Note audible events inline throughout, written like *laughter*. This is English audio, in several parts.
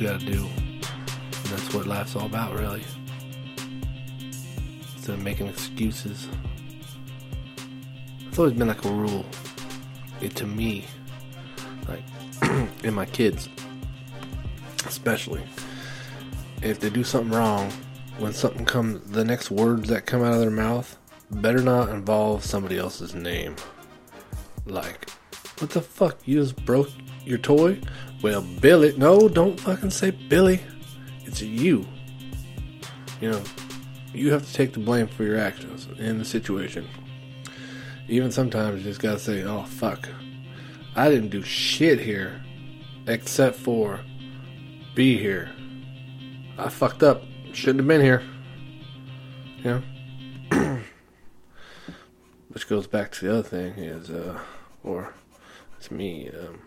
you you gotta do. And that's what life's all about, really. Instead of making excuses. It's always been like a rule. It, to me, like, *clears throat* and my kids, especially if they do something wrong, when something comes, the next words that come out of their mouth better not involve somebody else's name. Like, what the fuck? You just broke your toy? Well, Billy. No, don't fucking say Billy. It's you. You know, you have to take the blame for your actions in the situation. Even sometimes you just gotta say, oh, fuck. I didn't do shit here except for be here. I fucked up. Shouldn't have been here. Yeah. *clears throat* Which goes back to the other thing is, uh, or it's me, um,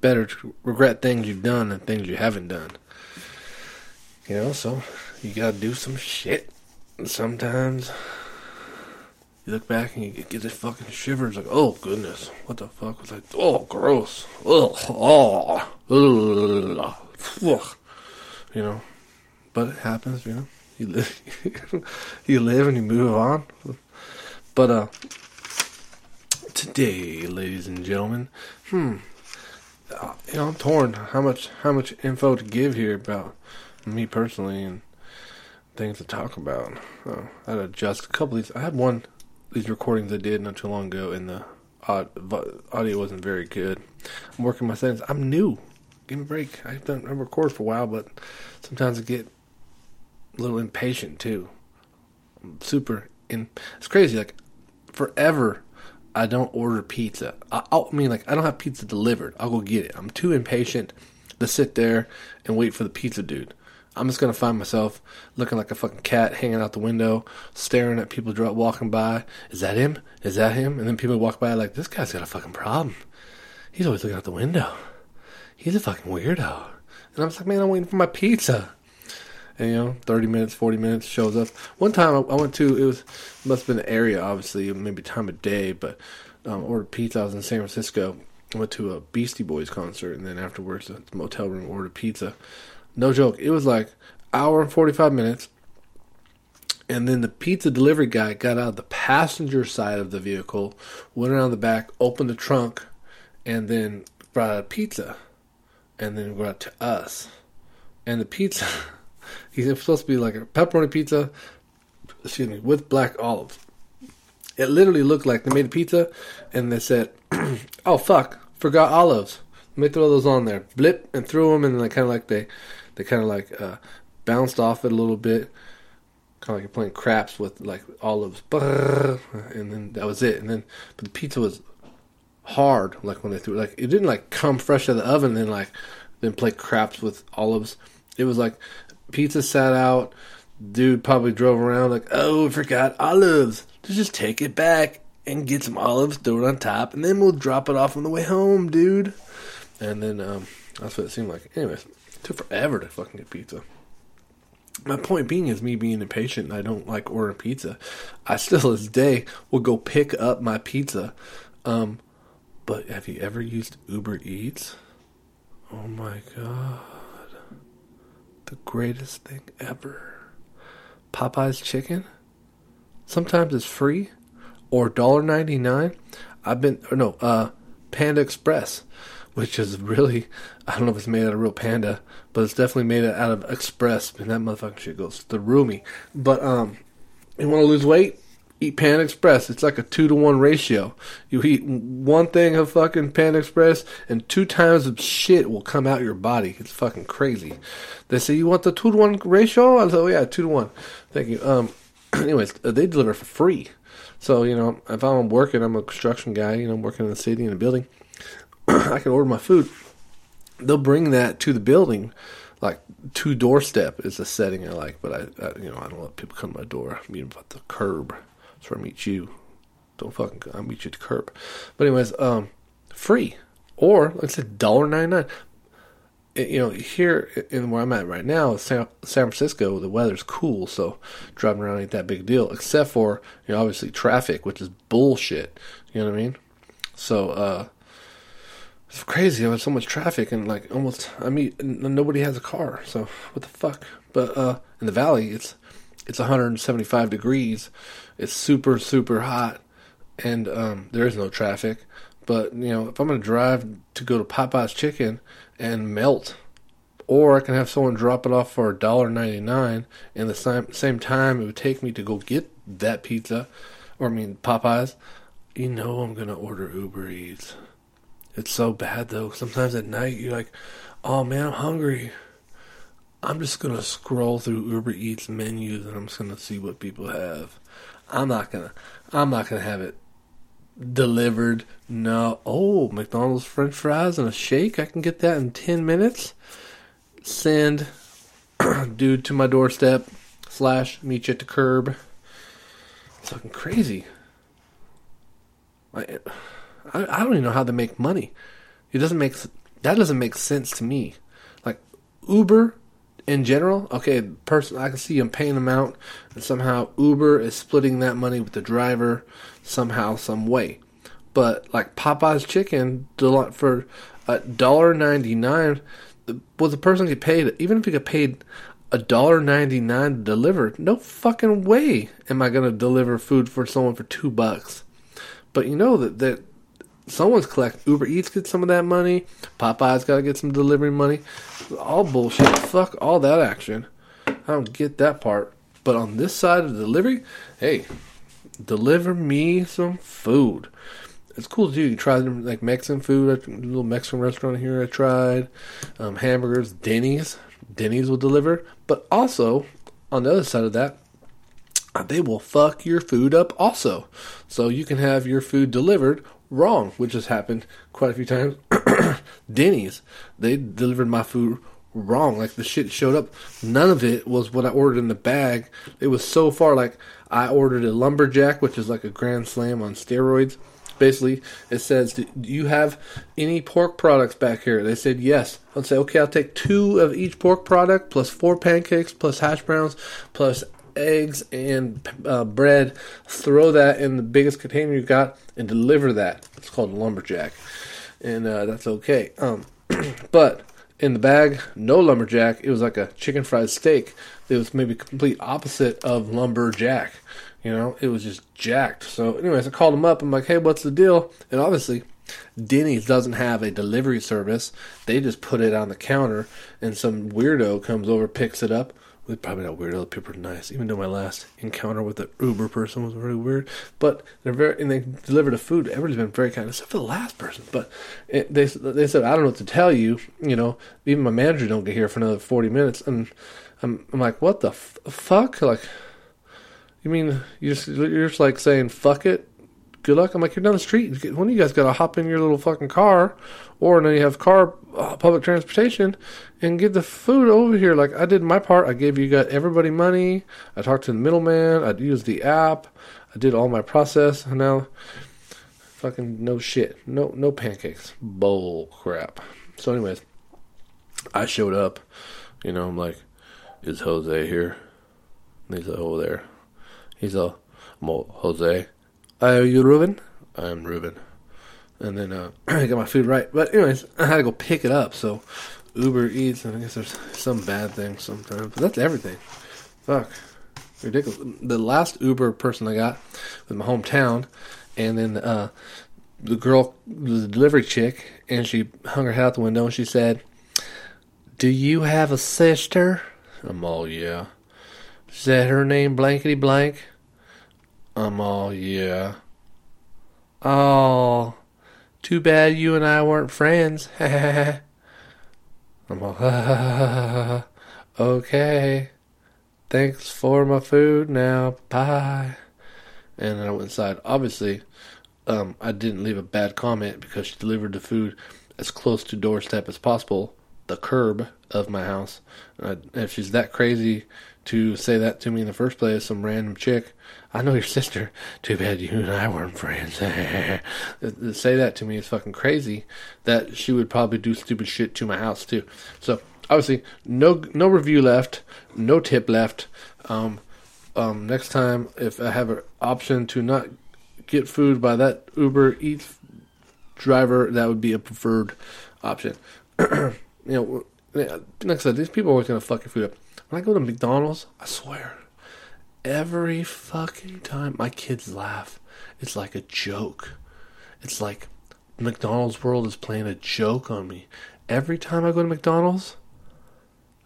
better to regret things you've done than things you haven't done. You know, so you gotta do some shit. Sometimes you look back and you get this fucking shivers like, oh goodness, what the fuck was I? Oh, gross. Ugh. Oh. Ugh. You know, but it happens. You know, you live, *laughs* you live and you move on. But uh, today, ladies and gentlemen, hmm, you know, I'm torn. How much, how much info to give here about me personally and things to talk about. I had to adjust a couple of these. I had one these recordings I did not too long ago, and the audio wasn't very good. I'm working my settings. I'm new. Give me a break. I've done I record for a while, but sometimes I get a little impatient too. I'm super in. It's crazy. Like forever, I don't order pizza. I, I mean, like I don't have pizza delivered. I'll go get it. I'm too impatient to sit there and wait for the pizza dude. I'm just gonna find myself looking like a fucking cat hanging out the window, staring at people walking by. Is that him? Is that him? And then people walk by like, this guy's got a fucking problem. He's always looking out the window. He's a fucking weirdo. And I'm just like, man, I'm waiting for my pizza. You know, 30 minutes, 40 minutes shows up. One time I, went to, it was, must have been an area, obviously, maybe time of day, but um, ordered pizza. I was in San Francisco. I went to a Beastie Boys concert, and then afterwards, the motel room ordered pizza. No joke. It was like hour and 45 minutes. And then the pizza delivery guy got out of the passenger side of the vehicle, went around the back, opened the trunk, and then brought out pizza. And then brought to us. And the pizza, *laughs* he's supposed to be like a pepperoni pizza, excuse me, with black olives. It literally looked like they made a pizza and they said, *clears throat* oh fuck, forgot olives. Let me throw those on there. Blip and threw them and like kind of like they they kind of like uh, bounced off it a little bit, kind of like you're playing craps with like olives, and then that was it. And then but the pizza was hard, like when they threw it. Like it didn't like come fresh out of the oven, and then like then play craps with olives. It was like pizza sat out. Dude probably drove around like, oh, I forgot olives. Let's Just take it back and get some olives, throw it on top, and then we'll drop it off on the way home, dude. And then um, that's what it seemed like. Anyways, it took forever to fucking get pizza. My point being is me being impatient. And I don't like ordering pizza. I still, this day, will go pick up my pizza. Um, but have you ever used Uber Eats? Oh my god. The greatest thing ever. Popeye's chicken? Sometimes it's free or $1.99. I've been, or no, uh, Panda Express which is really I don't know if it's made out of real panda, but it's definitely made out of express, and that motherfucking shit goes through me. But um, you want to lose weight? Eat Pan Express. It's like a two to one ratio. You eat one thing of fucking Pan Express, and two times of shit will come out your body. It's fucking crazy. They say you want the two to one ratio. I said, oh yeah, two to one. Thank you. Um, *clears throat* anyways, uh, they deliver for free. So you know, if I'm working, I'm a construction guy. You know, I'm working in the city in a building. *clears throat* I can order my food. They'll bring that to the building, like to doorstep is a setting I like. But I, I you know, I don't let people come to my door. I meet them the curb. That's where I meet you. Don't fucking. I meet you at the curb. But anyways, um, free or like I said, dollar ninety nine. you know, here in where I'm at right now, San, San Francisco, the weather's cool, so driving around ain't that big deal, except for, you know, obviously traffic, which is bullshit. You know what I mean? So, uh, it's crazy. There's so much traffic and like almost, I mean, nobody has a car. So what the fuck? But, uh, in the valley, it's, it's 175 degrees. It's super, super hot and, um, there is no traffic. But, you know, if I'm to drive to go to Popeye's Chicken, and melt. Or I can have someone drop it off for $1.99 and the same, same time it would take me to go get that pizza, or I mean Popeyes. You know I'm gonna order Uber Eats. It's so bad though. Sometimes at night you're like, oh man, I'm hungry. I'm just gonna scroll through Uber Eats menus and I'm just gonna see what people have. I'm not gonna I'm not gonna have it delivered. No. Oh, McDonald's French fries and a shake. I can get that in 10 minutes. Send *clears throat* dude to my doorstep slash meet you at the curb. It's fucking crazy. I, I, I don't even know how they make money. It doesn't make that doesn't make sense to me. Like Uber in general, okay, person I can see them paying them out, and somehow Uber is splitting that money with the driver somehow, some way. But like Popeye's chicken for a dollar ninety nine, was the person get paid? Even if he get paid a dollar ninety nine to deliver, no fucking way am I gonna deliver food for someone for two bucks. But you know that that someone's collect Uber Eats gets some of that money. Popeye's got to get some delivery money. All bullshit. Fuck all that action. I don't get that part. But on this side of delivery, hey, deliver me some food. It's cool too. You try like Mexican food. A little Mexican restaurant here I tried. Um, hamburgers, Denny's. Denny's will deliver. But also, on the other side of that, they will fuck your food up also. So you can have your food delivered wrong, which has happened quite a few times. *coughs* Denny's, they delivered my food wrong. Like the shit showed up. None of it was what I ordered in the bag. It was so far like I ordered a lumberjack, which is like a grand slam on steroids. Basically, it says, "Do you have any pork products back here?" They said yes. I'll say, "Okay, I'll take two of each pork product plus four pancakes plus hash browns plus eggs and uh, bread. Throw that in the biggest container you got and deliver that. It's called lumberjack, and uh, that's okay. Um, *clears throat* but in the bag, no lumberjack. It was like a chicken fried steak. It was maybe complete opposite of lumberjack. You know, it was just jacked. So, anyways, I called him up. I'm like, hey, what's the deal? And obviously, Denny's doesn't have a delivery service. They just put it on the counter, and some weirdo comes over, picks it up, probably not weird. Other people are nice. Even though my last encounter with the Uber person was very weird, but they're very and they deliver the food. Everybody's been very kind, except for the last person. But it, they they said I don't know what to tell you. You know, even my manager don't get here for another forty minutes, and I'm I'm like, what the f- fuck? Like, you mean you just you're just like saying fuck it? Good luck. I'm like, you're down the street. One of you guys got to hop in your little fucking car, or then you have car uh, public transportation and get the food over here. Like I did my part. I gave you got everybody money. I talked to the middleman. I used the app. I did all my process. And now, fucking no shit. No no pancakes. Bull crap. So, anyways, I showed up. You know, I'm like, is Jose here? And he's like, over there. He's all, Jose. Are you Ruben? I'm Ruben and then uh, *clears throat* I got my food right. But anyways, I had to go pick it up. So Uber Eats, and I guess there's some bad things sometimes, but that's everything. Fuck, ridiculous. The last Uber person I got was my hometown, and then uh, the girl, the delivery chick, and she hung her head out the window and she said, "Do you have a sister?" I'm all yeah. She said her name blankety blank. I'm all yeah. Oh, too bad you and I weren't friends. *laughs* I'm all, *laughs* okay. Thanks for my food now. Bye. And I went inside. Obviously, um, I didn't leave a bad comment because she delivered the food as close to doorstep as possible, the curb of my house. And if she's that crazy to say that to me in the first place, some random chick. I know your *laughs* sister. Too bad you and I weren't friends. *laughs* say that to me is fucking crazy. That she would probably do stupid shit to my house too. So obviously, no no review left, no tip left. Um, um, next time, if I have an option to not get food by that Uber Eats driver, that would be a preferred option. *clears throat* you know, I said, these people are always gonna fuck your food up. When I go to McDonald's, I swear, every fucking time my kids laugh, it's like a joke. It's like McDonald's world is playing a joke on me. Every time I go to McDonald's,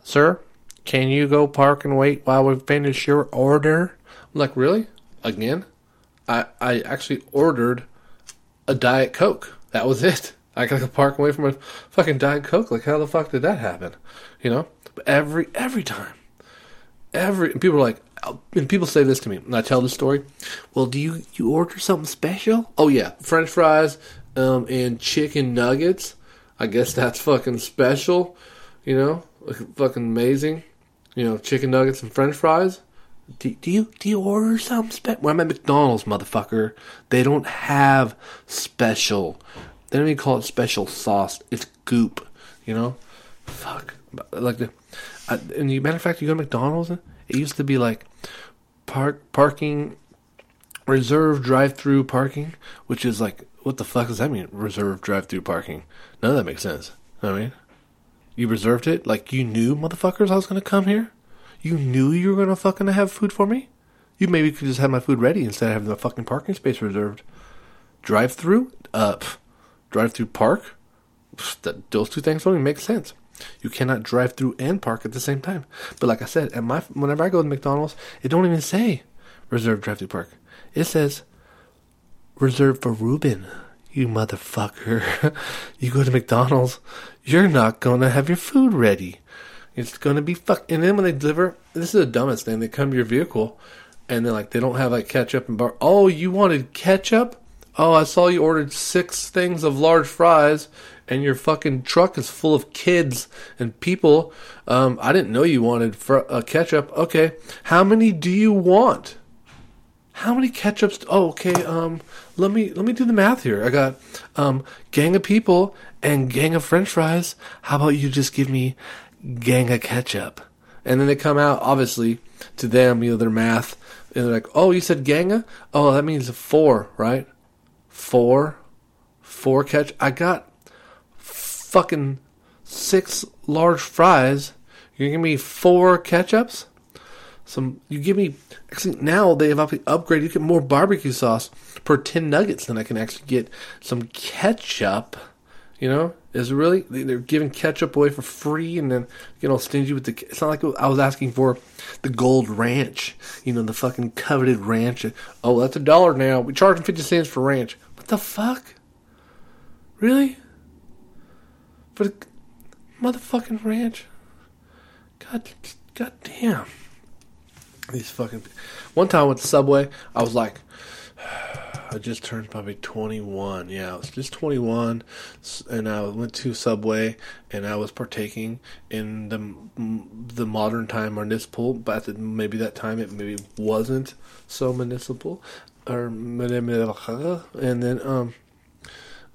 sir, can you go park and wait while we finish your order? I'm like, really? Again? I I actually ordered a Diet Coke. That was it. I gotta park away from a fucking Diet Coke. Like, how the fuck did that happen? You know? But every every time, every people are like, and people say this to me, and I tell the story. Well, do you you order something special? Oh yeah, French fries, um, and chicken nuggets. I guess that's fucking special. You know, fucking amazing. You know, chicken nuggets and French fries. Do, do you do you order something special? Well, I'm at McDonald's, motherfucker. They don't have special. They don't even call it special sauce. It's goop. You know, fuck. Like the, I, and the matter of fact, you go to McDonald's. It used to be like park parking, reserve drive-through parking, which is like what the fuck does that mean? Reserve drive-through parking. None of that makes sense. You know I mean, you reserved it like you knew, motherfuckers, I was gonna come here. You knew you were gonna fucking have food for me. You maybe could just have my food ready instead of having the fucking parking space reserved. Drive-through, up. Uh, drive through park, that, those two things don't even make sense. You cannot drive through and park at the same time. But like I said, at my whenever I go to McDonald's, it don't even say reserved drive through park. It says reserved for Ruben. You motherfucker. *laughs* you go to McDonald's, you're not gonna have your food ready. It's gonna be fuck. And then when they deliver, this is the dumbest thing. They come to your vehicle, and they're like, they don't have like ketchup and bar. Oh, you wanted ketchup? Oh, I saw you ordered six things of large fries, and your fucking truck is full of kids and people. Um, I didn't know you wanted fr- uh, ketchup. Okay, how many do you want? How many ketchups? Oh, okay. Um, let me let me do the math here. I got um, gang of people and gang of French fries. How about you just give me gang of ketchup? And then they come out, obviously, to them, you know, their math, and they're like, "Oh, you said ganga? Oh, that means four, right? Four, four catch. I got fucking six large fries. You give me four ketchups. Some you give me. Actually, now they have upgraded. You get more barbecue sauce per ten nuggets than I can actually get some ketchup. You know, is really they're giving ketchup away for free, and then you know stingy with the. It's not like I was asking for the gold ranch. You know, the fucking coveted ranch. Oh, that's a dollar now. We charge them fifty cents for ranch. What the fuck? Really? For the motherfucking ranch? God, god damn. These fucking. One time with the subway, I was like, I just turned probably 21. Yeah, I was just 21, and I went to Subway, and I was partaking in the the modern time municipal. But the, maybe that time it maybe wasn't so municipal or and then um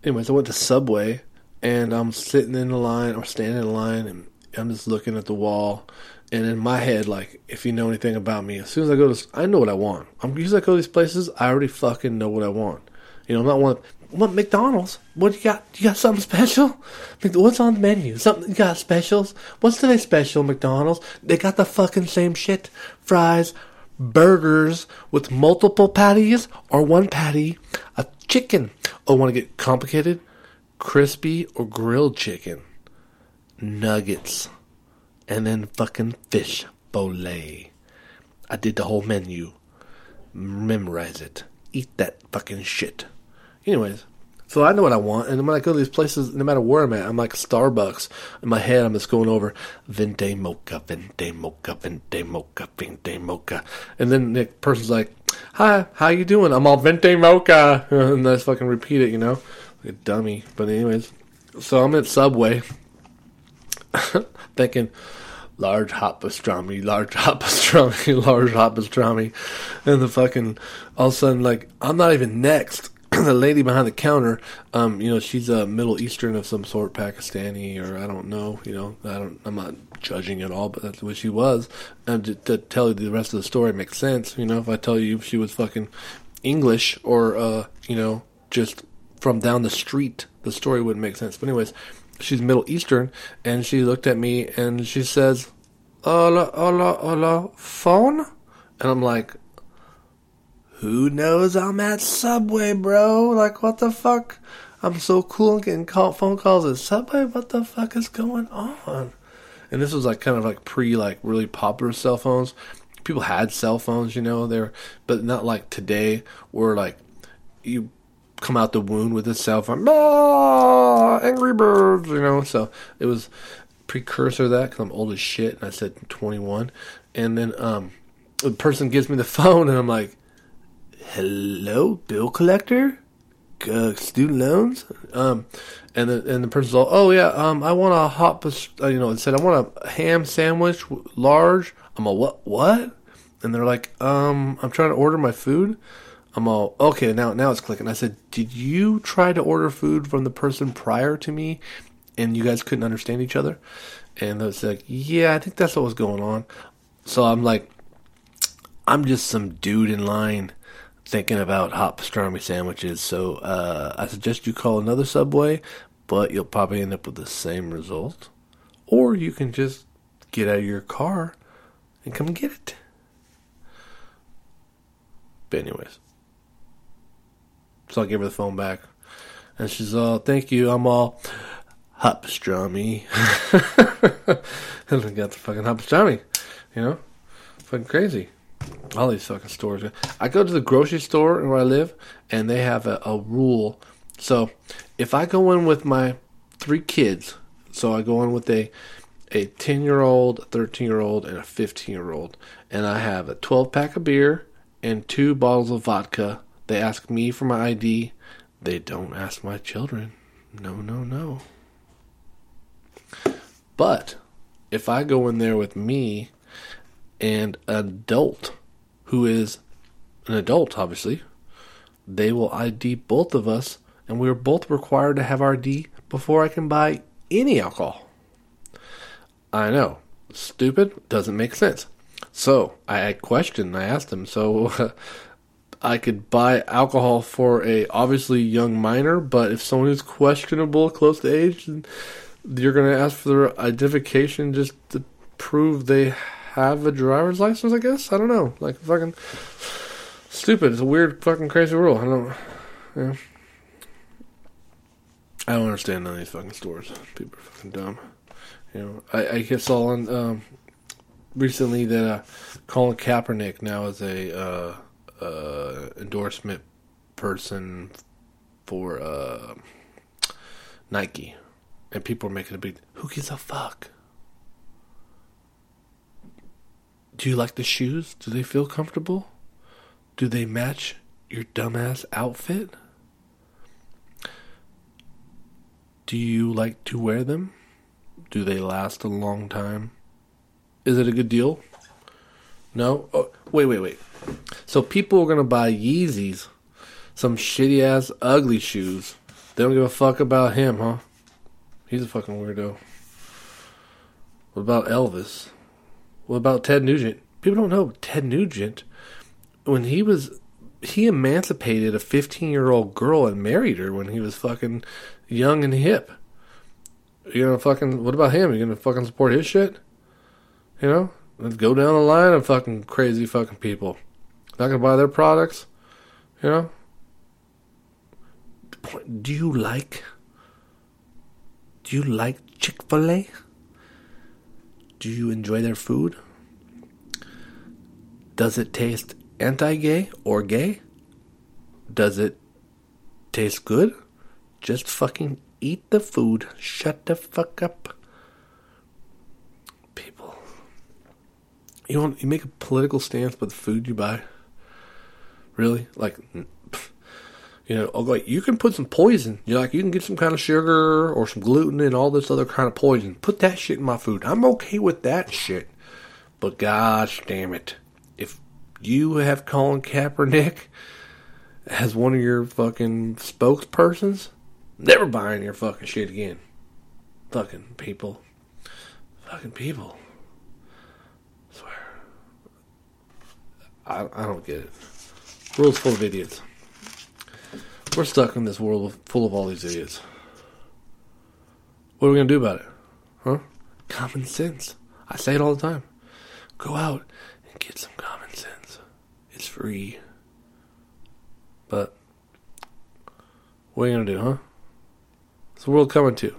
anyways I went to Subway and I'm sitting in the line or standing in line and I'm just looking at the wall and in my head like if you know anything about me as soon as I go to I know what I want I'm usually I go to these places I already fucking know what I want you know I'm not one what McDonald's? What you got? You got something special? What's on the menu? Something you got specials? What's today special? McDonald's? They got the fucking same shit: fries, burgers with multiple patties or one patty, a chicken. Oh, want to get complicated? Crispy or grilled chicken, nuggets, and then fucking fish fillet. I did the whole menu. Memorize it. Eat that fucking shit. Anyways, so I know what I want, and when I go to these places, no matter where I'm at, I'm like Starbucks. In my head, I'm just going over venti mocha, venti mocha, venti mocha, venti mocha, and then the person's like, "Hi, how you doing?" I'm all venti mocha, *laughs* and I just fucking repeat it, you know, like a dummy. But anyways, so I'm at Subway, *laughs* thinking, large hot pastrami, large hot *laughs* pastrami, large hot pastrami, and the fucking all of a sudden like I'm not even next. *clears throat* the lady behind the counter, um, you know, she's a Middle Eastern of some sort, Pakistani or I don't know, you know, I don't, I'm not judging at all, but that's what she was. And to, to tell you the rest of the story makes sense, you know, if I tell you she was fucking English or, uh, you know, just from down the street, the story wouldn't make sense. But anyways, she's Middle Eastern, and she looked at me and she says, "Hola, hola, hola, phone," and I'm like, "Who knows I'm at Subway, bro? Like, what the fuck? I'm so cool and getting call- phone calls at Subway. What the fuck is going on?" And this was like kind of like pre like really popular cell phones. People had cell phones, you know, there, but not like today, where like you come out the wound with cell phone. Ah, Angry Birds, you know. So it was precursor to that because I'm old as shit, and I said 21. And then um, the person gives me the *laughs* phone, and I'm like, "Hello, bill collector, uh, student loans." Um, and the and the person's all, "Oh yeah, um, I want a hot, uh, you know," it said, "I want a ham sandwich, large." I'm a what? What? And they're like, "Um, I'm trying to order my food." I'm all okay now. Now it's clicking. I said, "Did you try to order food from the person prior to me, and you guys couldn't understand each other?" And it's like, "Yeah, I think that's what was going on." So I'm like, "I'm just some dude in line thinking about hot pastrami sandwiches." So uh, I suggest you call another Subway, but you'll probably end up with the same result, or you can just get out of your car and come get it. But anyways. So I gave her the phone back. And she's all, thank you. I'm all, hot pastrami. *laughs* and I got the fucking hot pastrami. You know? Fucking crazy. All these fucking stores. I go to the grocery store where I live, and they have a, a rule. So if I go in with my three kids, so I go in with a a 10 year old, a 13 year old, and a 15 year old, and I have a 12 pack of beer and two bottles of vodka they ask me for my ID. They don't ask my children. No, no, no. But if I go in there with me and an adult who is an adult, obviously, they will ID both of us, and we're both required to have our ID before I can buy any alcohol. I know. Stupid. Doesn't make sense. So I questioned. I asked him. So *laughs* I could buy alcohol for a obviously young minor, but if someone is questionable, close to age, you're going to ask for their identification just to prove they have a driver's license. I guess I don't know. Like fucking stupid. It's a weird, fucking crazy rule. I don't. Yeah. I don't understand none of these fucking stores. People are fucking dumb. You know, I, I saw on um, recently that uh, Colin Kaepernick now is a. Uh, uh, endorsement person for uh, Nike, and people are making a big. Who gives a fuck? Do you like the shoes? Do they feel comfortable? Do they match your dumbass outfit? Do you like to wear them? Do they last a long time? Is it a good deal? No? Oh, wait, wait, wait. So people are gonna buy Yeezys, some shitty ass ugly shoes. They don't give a fuck about him, huh? He's a fucking weirdo. What about Elvis? What about Ted Nugent? People don't know Ted Nugent. When he was, he emancipated a 15 year old girl and married her when he was fucking young and hip. You gonna fucking, what about him? You gonna fucking support his shit? You know? Let's go down the line of fucking crazy fucking people. Not gonna buy their products, you know. Do you like? Do you like Chick Fil A? Do you enjoy their food? Does it taste anti-gay or gay? Does it taste good? Just fucking eat the food. Shut the fuck up. People. You want you make a political stance about the food you buy? Really? Like, you know, oh, like you can put some poison. You like you can get some kind of sugar or some gluten and all this other kind of poison. Put that shit in my food. I'm okay with that shit. But gosh damn it, if you have Colin Kaepernick as one of your fucking spokespersons, never buying your fucking shit again. Fucking people. Fucking people. I swear. I, I don't get it. World's full of idiots. We're stuck in this world full of all these idiots. What are we going to do about it? Huh? Common sense. I say it all the time. Go out and get some common sense. It's free. But, what are you going to do, huh? What's the world coming to?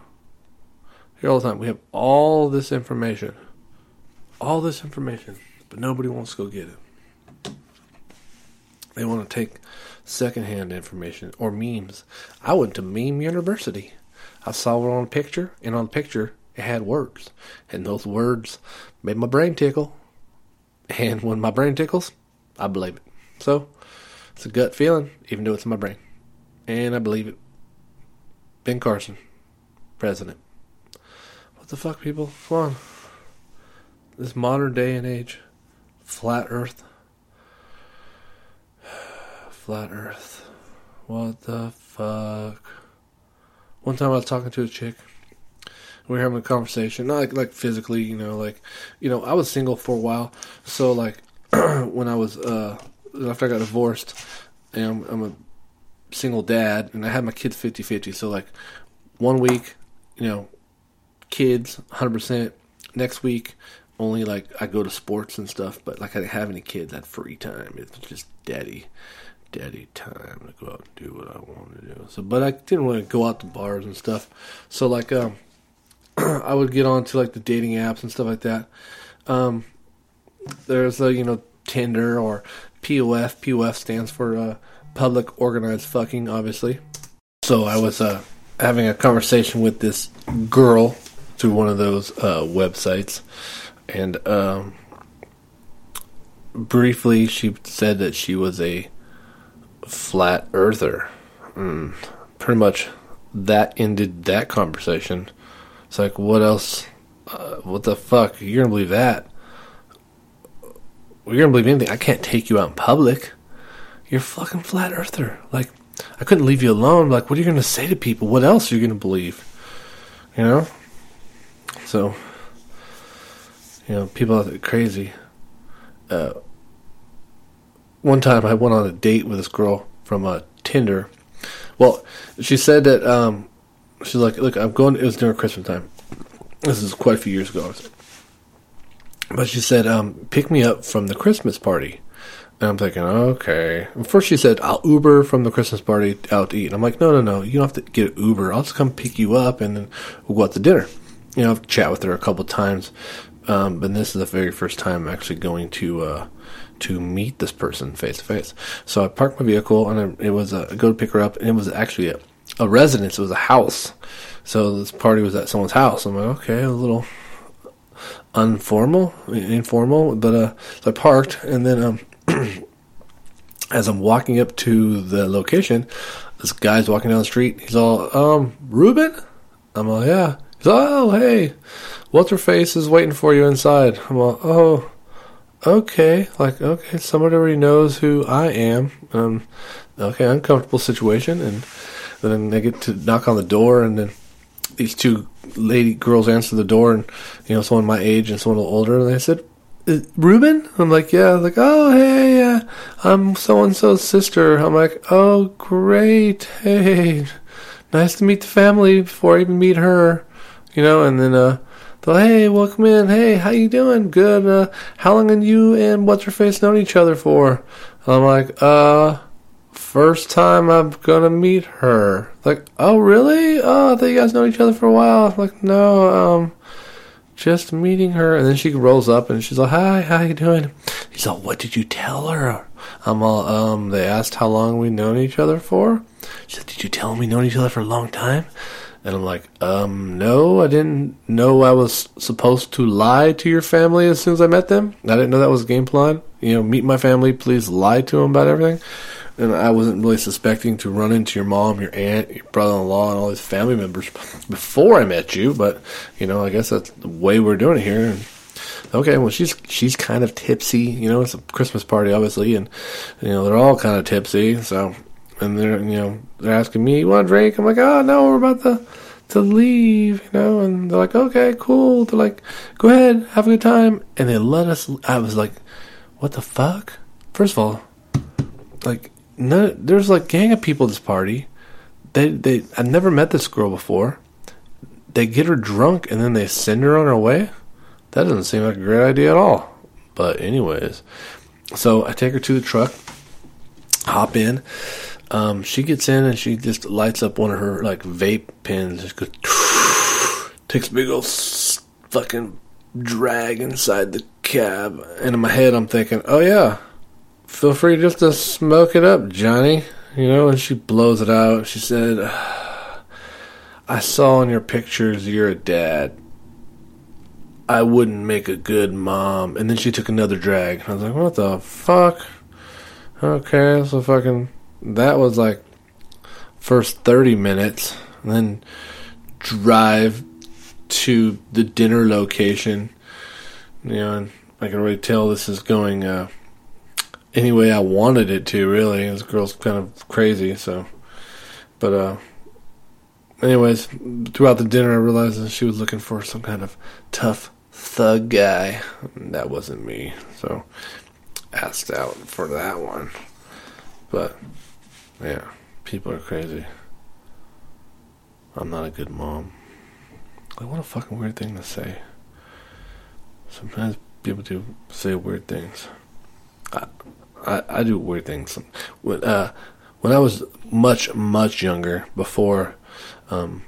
Here all the time. We have all this information. All this information. But nobody wants to go get it. They want to take secondhand information or memes. I went to Meme University. I saw it on a picture, and on the picture, it had words. And those words made my brain tickle. And when my brain tickles, I believe it. So, it's a gut feeling, even though it's in my brain. And I believe it. Ben Carson, president. What the fuck, people? Come on. This modern day and age, flat earth. Flat earth. What the fuck? One time I was talking to a chick. We were having a conversation, not like, like physically, you know, like, you know, I was single for a while. So, like, *clears throat* when I was, uh, after I got divorced, and I'm, I'm a single dad, and I had my kids 50 50. So, like, one week, you know, kids 100%. Next week, only like I go to sports and stuff, but like I didn't have any kids, I that free time. It's just daddy, daddy time to go out and do what I want to do. So, but I didn't want to go out to bars and stuff. So, like, um, *clears throat* I would get on to like the dating apps and stuff like that. Um, there's a you know Tinder or POF. POF stands for uh, public organized fucking, obviously. So I was uh, having a conversation with this girl through one of those uh, websites, and um, briefly she said that she was a flat earther. Mm, pretty much that ended that conversation. It's like, what else? Uh, what the fuck? You're gonna believe that? You're gonna believe anything? I can't take you out in public. You're fucking flat earther. Like, I couldn't leave you alone. Like, what are you gonna say to people? What else are you gonna believe? You know? So, you know, people are crazy. Uh, one time I went on a date with this girl from uh, Tinder. Well, she said that um, she's like, "Look, I'm going." It was during Christmas time. This is quite a few years ago. But she said, um, "Pick me up from the Christmas party." And I'm thinking, okay. First she said, "I'll Uber from the Christmas party out to eat." And I'm like, "No, no, no. You don't have to get Uber. I'll just come pick you up, and then we'll go out to dinner." You know, I've chat with her a couple times, um, but this is the very first time I'm actually going to uh, to meet this person face to face. So I parked my vehicle, and it was a, I go to pick her up, and it was actually a, a residence. It was a house. So this party was at someone's house. I'm like, okay, a little informal, informal, but uh, so I parked, and then um, *clears throat* as I'm walking up to the location, this guy's walking down the street. He's all, um, Ruben? I'm all, yeah. He's all, oh, hey, what's her face is waiting for you inside. I'm all, oh, okay. Like, okay, somebody already knows who I am. Um, okay, uncomfortable situation. And then they get to knock on the door, and then these two lady girls answer the door, and, you know, someone my age and someone a little older, and they said, Ruben? I'm like, yeah. I'm like, oh, hey, uh, I'm so and so's sister. I'm like, oh, great. Hey, nice to meet the family before I even meet her. You know, and then, uh, they're like, hey, welcome in. Hey, how you doing? Good. Uh, how long have you and what's her face known each other for? I'm like, uh, first time I'm gonna meet her. Like, oh, really? Oh, I thought you guys know each other for a while. I'm like, no, um, just meeting her. And then she rolls up and she's like, hi, how you doing? He's like, what did you tell her? I'm all, um, they asked how long we known each other for. She said, did you tell them we known each other for a long time? And I'm like, um, no, I didn't know I was supposed to lie to your family as soon as I met them. I didn't know that was a game plan. You know, meet my family, please lie to them about everything. and I wasn't really suspecting to run into your mom, your aunt, your brother-in-law, and all these family members *laughs* before I met you. But you know, I guess that's the way we're doing it here. And, okay, well, she's she's kind of tipsy. You know, it's a Christmas party, obviously, and you know they're all kind of tipsy. So, and they're you know they're asking me, "You want a drink?" I'm like, "Oh no, we're about to." To leave, you know, and they're like, okay, cool. They're like, go ahead, have a good time. And they let us. I was like, what the fuck? First of all, like no, there's like gang of people at this party. They they I never met this girl before. They get her drunk and then they send her on her way. That doesn't seem like a great idea at all. But anyways, so I take her to the truck, hop in. Um, she gets in and she just lights up one of her like vape pens. Just goes, *sniffs* takes big old fucking drag inside the cab. And in my head, I'm thinking, oh yeah, feel free just to smoke it up, Johnny. You know, and she blows it out. She said, *sighs* I saw in your pictures you're a dad. I wouldn't make a good mom. And then she took another drag. I was like, what the fuck? Okay, so fucking. That was like first 30 minutes. Then drive to the dinner location. You know, and I can already tell this is going uh, any way I wanted it to. Really, this girl's kind of crazy. So, but uh, anyways, throughout the dinner, I realized that she was looking for some kind of tough thug guy. That wasn't me. So, asked out for that one. But yeah, people are crazy. I'm not a good mom. Like, what a fucking weird thing to say. Sometimes people do say weird things. I, I, I do weird things. When, uh, when I was much, much younger, before um,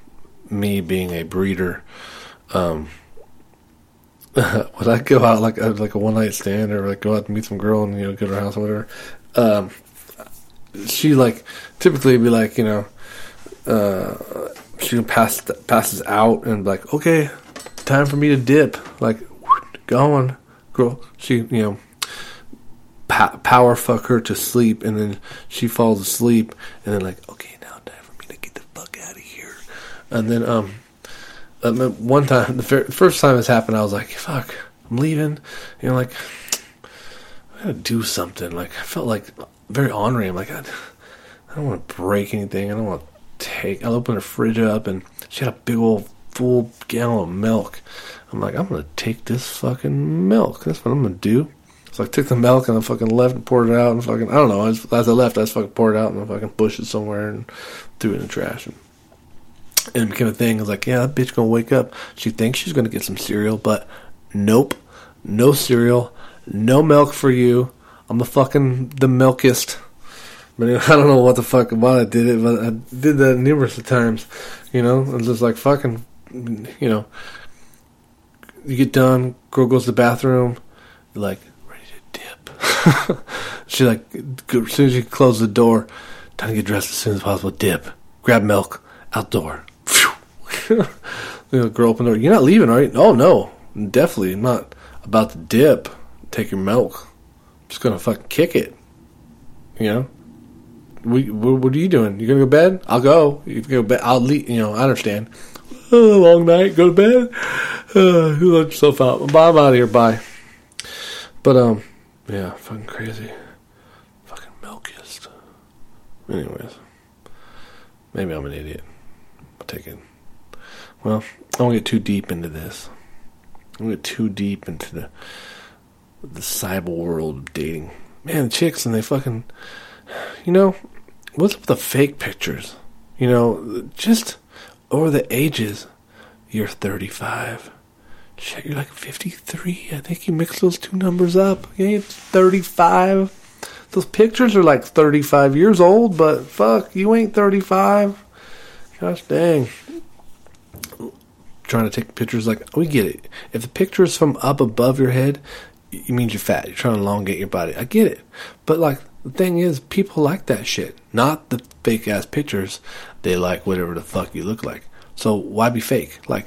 me being a breeder, um, *laughs* when I go out like a, like a one night stand or like go out and meet some girl and you know go to her house or whatever, um, she like typically be like you know, uh, she pass passes out and like okay, time for me to dip. Like going, girl. She you know power fuck her to sleep, and then she falls asleep, and then like okay, now time for me to get the fuck out of here. And then um one time the first time this happened, I was like fuck, I'm leaving. You know like. I gotta do something. Like I felt like very honoring. I'm like I, I don't want to break anything. I don't want to take. I'll open her fridge up, and she had a big old full gallon of milk. I'm like, I'm gonna take this fucking milk. That's what I'm gonna do. So I took the milk and I fucking left and poured it out and fucking I don't know. As, I left, I just fucking poured it out in the fucking bushes somewhere and threw it in the trash. And, and it became a thing. I was like, yeah, that bitch gonna wake up. She thinks she's gonna get some cereal, but nope, no cereal, no milk for you. I'm the fucking the milkest. But *laughs* I don't know what the fuck why I did it, but I did that numerous times. You know, I'm just like fucking, you know. You get done, girl goes to the bathroom, like ready to dip. *laughs* she like as soon as you close the door, time to get dressed as soon as possible. Dip, grab milk, outdoor. *laughs* you know, girl open the door. You're not leaving, are you? Oh no, definitely not about to dip. Take your milk. Just gonna fucking kick it. You know we, what are you doing? You gonna go to bed? I'll go. You go bed. I'll leave. You know, I understand. *laughs* Oh, long night. Go to bed. *sighs* Uh, you let yourself out. Bye. I'm out of here. Bye. But um, yeah, fucking crazy. Fucking milkist. Anyways, maybe I'm an idiot. I'll take it. Well, I won't get too deep into this. I won't get too deep into the the cyber world of dating. Man, chicks and they fucking, you know, what's up with the fake pictures? You know, just over the ages. You're 35. Shit, you're like 53. I think you mix those two numbers up. It's 35. Those pictures are like 35 years old, but fuck, you ain't 35. Gosh dang. Trying to take pictures like, we get it. If the picture is from up above your head, it means you're fat. You're trying to elongate your body. I get it. But like, the thing is, people like that shit. Not the fake ass pictures. They like whatever the fuck you look like. So why be fake? Like,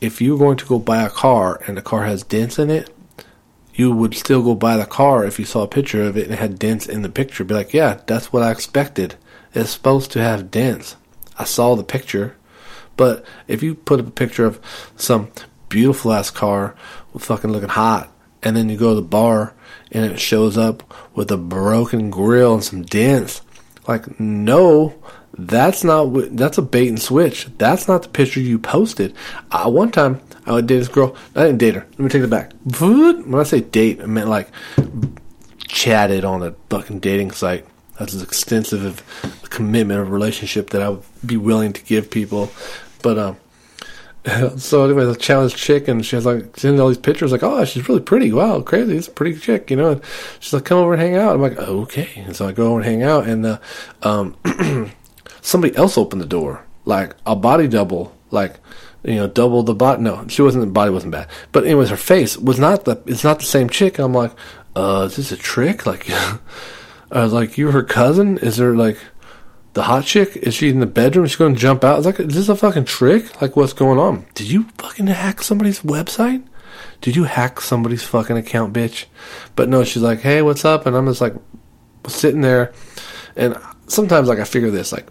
if you're going to go buy a car and the car has dents in it, you would still go buy the car if you saw a picture of it and it had dents in the picture. Be like, yeah, that's what I expected. It's supposed to have dents. I saw the picture. But if you put up a picture of some beautiful ass car fucking looking hot, and then you go to the bar and it shows up with a broken grill and some dents, like, no, that's not, that's a bait and switch. That's not the picture you posted. Uh, one time, I would date this girl. I didn't date her. Let me take it back. When I say date, I meant like chatted on a fucking dating site. That's as extensive of a commitment of relationship that I would be willing to give people. But um, *laughs* so anyway, the challenge chick, and she has like sending all these pictures, like, oh, she's really pretty. Wow, crazy, it's a pretty chick, you know. And she's like, come over and hang out. I'm like, okay. And so I go over and hang out, and uh, um, *clears throat* somebody else opened the door, like a body double, like you know, double the body. No, she wasn't. The body wasn't bad, but anyways, her face was not the. It's not the same chick. I'm like, uh, is this a trick? Like, *laughs* I was like, you're her cousin? Is there like the hot chick? Is she in the bedroom? Is she going to jump out? I was like, is this a fucking trick? Like, what's going on? Did you fucking hack somebody's website? Did you hack somebody's fucking account, bitch? But no, she's like, hey, what's up? And I'm just like sitting there, and sometimes like I figure this like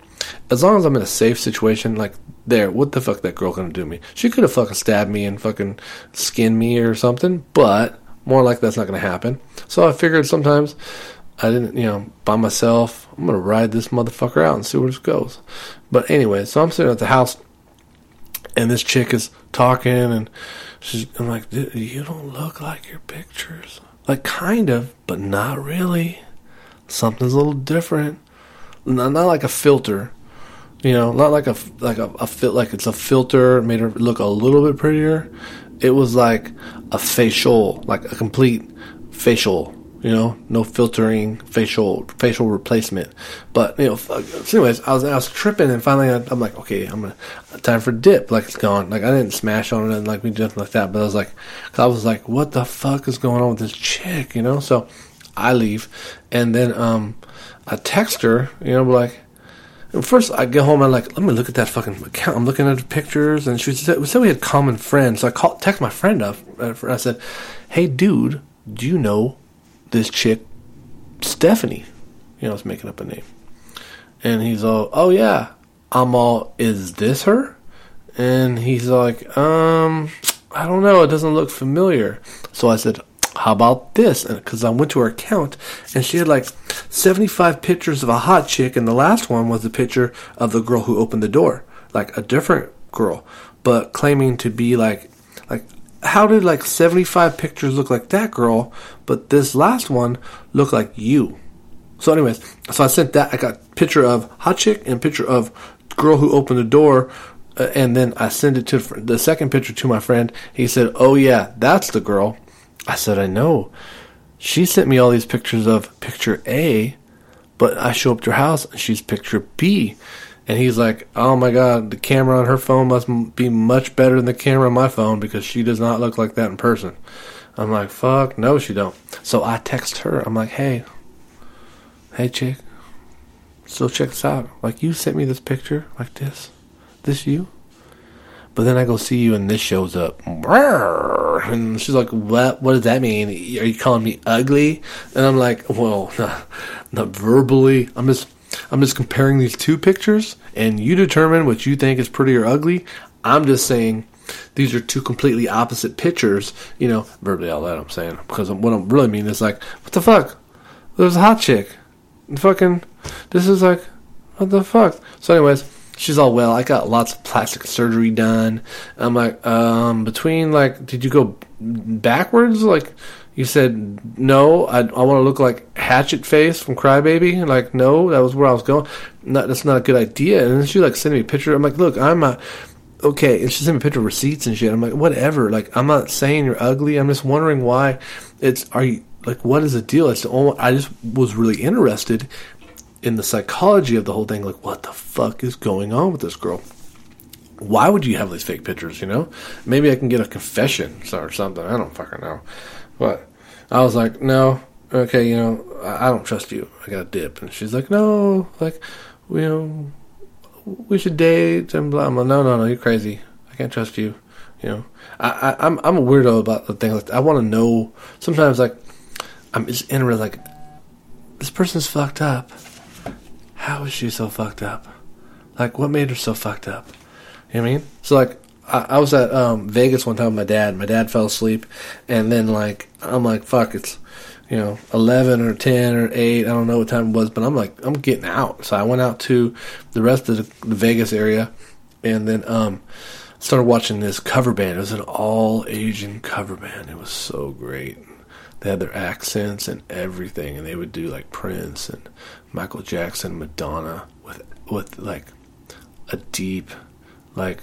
as long as I'm in a safe situation, like there, what the fuck that girl gonna do me? She could have fucking stabbed me and fucking skinned me or something, but more like that's not gonna happen. So I figured sometimes I didn't, you know, by myself. I'm gonna ride this motherfucker out and see where this goes. But anyway, so I'm sitting at the house, and this chick is talking, and she's, I'm like, you don't look like your pictures. Like kind of, but not really. Something's a little different. Not, not like a filter you know, not like a like a, a fit like it's a filter made her look a little bit prettier. It was like a facial, like a complete facial. You know, no filtering, facial facial replacement. But you know, anyways, I was I was tripping, and finally I, am like, okay, I'm gonna time for dip. Like it's gone. Like I didn't smash on it and like we did nothing like that. But I was like, I was like, what the fuck is going on with this chick? You know, so I leave, and then um, I text her. You know, like First, I get home. I'm like, let me look at that fucking account. I'm looking at the pictures, and she said, we said we had common friends. So I called, text my friend up. Uh, I said, "Hey, dude, do you know this chick, Stephanie?" You know, I was making up a name, and he's all, "Oh yeah." I'm all, "Is this her?" And he's like, "Um, I don't know. It doesn't look familiar." So I said, how about this? Because I went to her account and she had like 75 pictures of a hot chick, and the last one was a picture of the girl who opened the door, like a different girl, but claiming to be like, how did like 75 pictures look like that girl, but this last one look like you? So, anyways, so I sent that. I got picture of hot chick and picture of girl who opened the door, uh, and then I sent it to the second picture to my friend. He said, "Oh yeah, that's the girl." I said, I know. She sent me all these pictures of picture A, but I show up to her house and she's picture B. And he's like, oh my god, the camera on her phone must be much better than the camera on my phone because she does not look like that in person. I'm like, fuck, no, she don't. So I text her. I'm like, hey, hey, chick, so check this out. Like, you sent me this picture like this. This you? But then I go see you and this shows up. *laughs* And she's like, what, what does that mean? Are you calling me ugly? And I'm like, well, *laughs* not, not verbally. I'm just, I'm just comparing these two pictures and you determine what you think is pretty or ugly. I'm just saying these are two completely opposite pictures, you know, verbally all that I'm saying. Because what I'm really mean is like, what the fuck? There's a hot chick. Fucking, this is like, what the fuck? So anyways, she's all well. I got lots of plastic surgery done. I'm like, um, between like, did you go backwards? Like, you said no. I, I want to look like Hatchet Face from Crybaby. Like, no, that was where I was going. Not, that's not a good idea. And then she like sent me a picture. I'm like, look, I'm a okay. And she sent me a picture of receipts and shit. I'm like, whatever. Like, I'm not saying you're ugly. I'm just wondering why it's. Are you like what is the deal? It's the only, I just was really interested in the psychology of the whole thing, like, what the fuck is going on with this girl? Why would you have these fake pictures, you know? Maybe I can get a confession or something. I don't fucking know. But I was like, no, okay, you know, I don't trust you. I got a dip. And she's like, no, like, you know, we should date and blah, blah. No, no, no, you're crazy. I can't trust you. You know, I, I I'm I'm a weirdo about the things like. I want to know. Sometimes like I'm just interested. Like this person's fucked up. How is she so fucked up? Like what made her so fucked up? You know what I mean? So like I, I was at um, Vegas one time with my dad. My dad fell asleep, and then like I'm like fuck it's you know, 11 or 10 or 8. I don't know what time it was, but I'm like, I'm getting out. So I went out to the rest of the, the Vegas area and then um, started watching this cover band. It was an all Asian cover band. It was so great. They had their accents and everything, and they would do like Prince and Michael Jackson, Madonna with with like a deep, like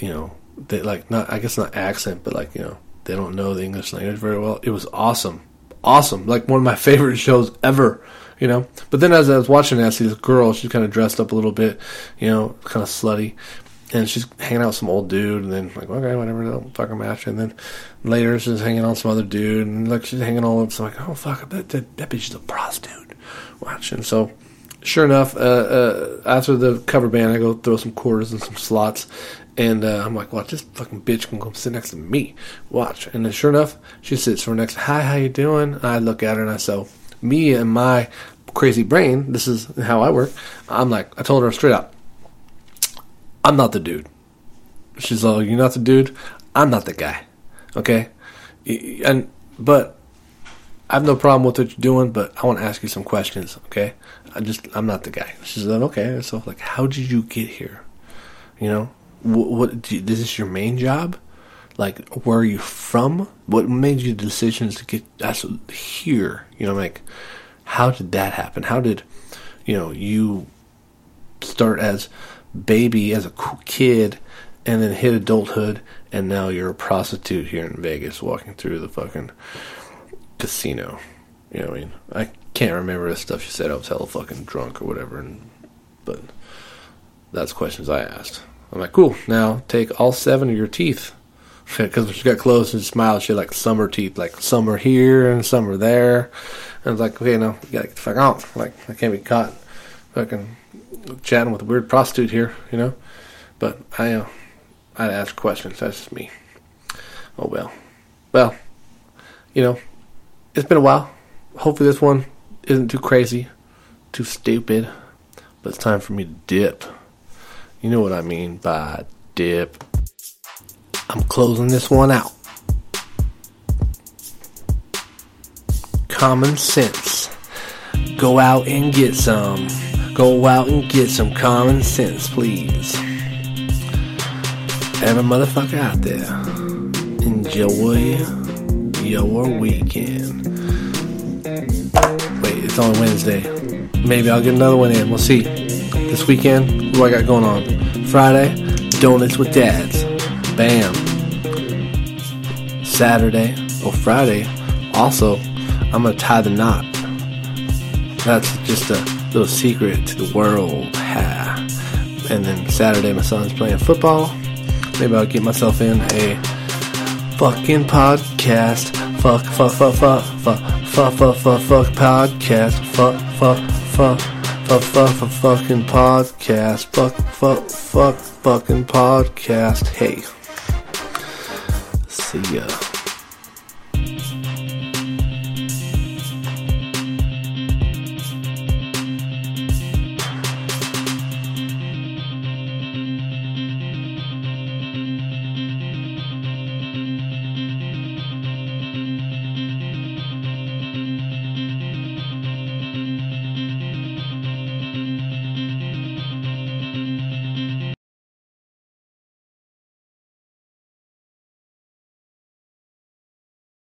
you know, they like not I guess not accent, but like you know they don't know the English language very well. It was awesome, awesome, like one of my *laughs* favorite shows ever. You know, but then as I was watching I see this girl. She's kind of dressed up a little bit, you know, kind of slutty, and she's hanging out with some old dude. And then like, okay, whatever, don't fucking match. And then later she's hanging on some other dude, and like she's hanging all up. So I'm like, oh fuck, that that, that bitch is a prostitute. Watching so sure enough, uh, uh, after the cover band, I go throw some quarters and some slots, and uh, I'm like, watch this fucking bitch can come sit next to me. Watch. And then sure enough, she sits for next. Hi, how you doing? I look at her and I say, me and my crazy brain. This is how I work. I'm like, I told her straight up, I'm not the dude. She's like, you're not the dude. I'm not the guy. Okay. And but I have no problem with what you're doing, but I want to ask you some questions. Okay. I just I'm not the guy. She's like, okay. So like, how did you get here? You know, what, what is this your main job? Like, where are you from? What made you decisions to get uh, us here? You know, like, how did that happen? How did, you know, you start as baby, as a kid, and then hit adulthood, and now you're a prostitute here in Vegas walking through the fucking casino? You know what I mean? I can't remember the stuff you said. I was hella fucking drunk or whatever, and, but that's questions I asked. I'm like, cool. Now take all seven of your teeth. *laughs* Because she got close and smiled, she had like summer teeth, like some are here and some are there. And I was like, okay, no, you gotta get the fuck out. Like, I can't be caught fucking chatting with a weird prostitute here, you know? But I, uh, I'd ask questions. That's just me. Oh well. Well, you know, it's been a while. Hopefully this one isn't too crazy, too stupid. But it's time for me to dip. You know what I mean by dip. I'm closing this one out. Common sense. Go out and get some. Go out and get some common sense, please. Every motherfucker out there, enjoy your weekend. Wait, it's on Wednesday. Maybe I'll get another one in. We'll see. This weekend, what I got going on? Friday, donuts with dads. Bam. Saturday or Friday, also, I'm gonna tie the knot. That's just a little secret to the world. Ha. And then Saturday, my son's playing football. Maybe I'll get myself in a fucking podcast. Fuck, fuck, fuck, fuck, fuck, fuck, fuck, fuck, fuck, podcast. Fuck, fuck, fuck fuck, fuck, fuck, fucking podcast. Fuck, fuck, fuck, fucking podcast. Hey. See ya.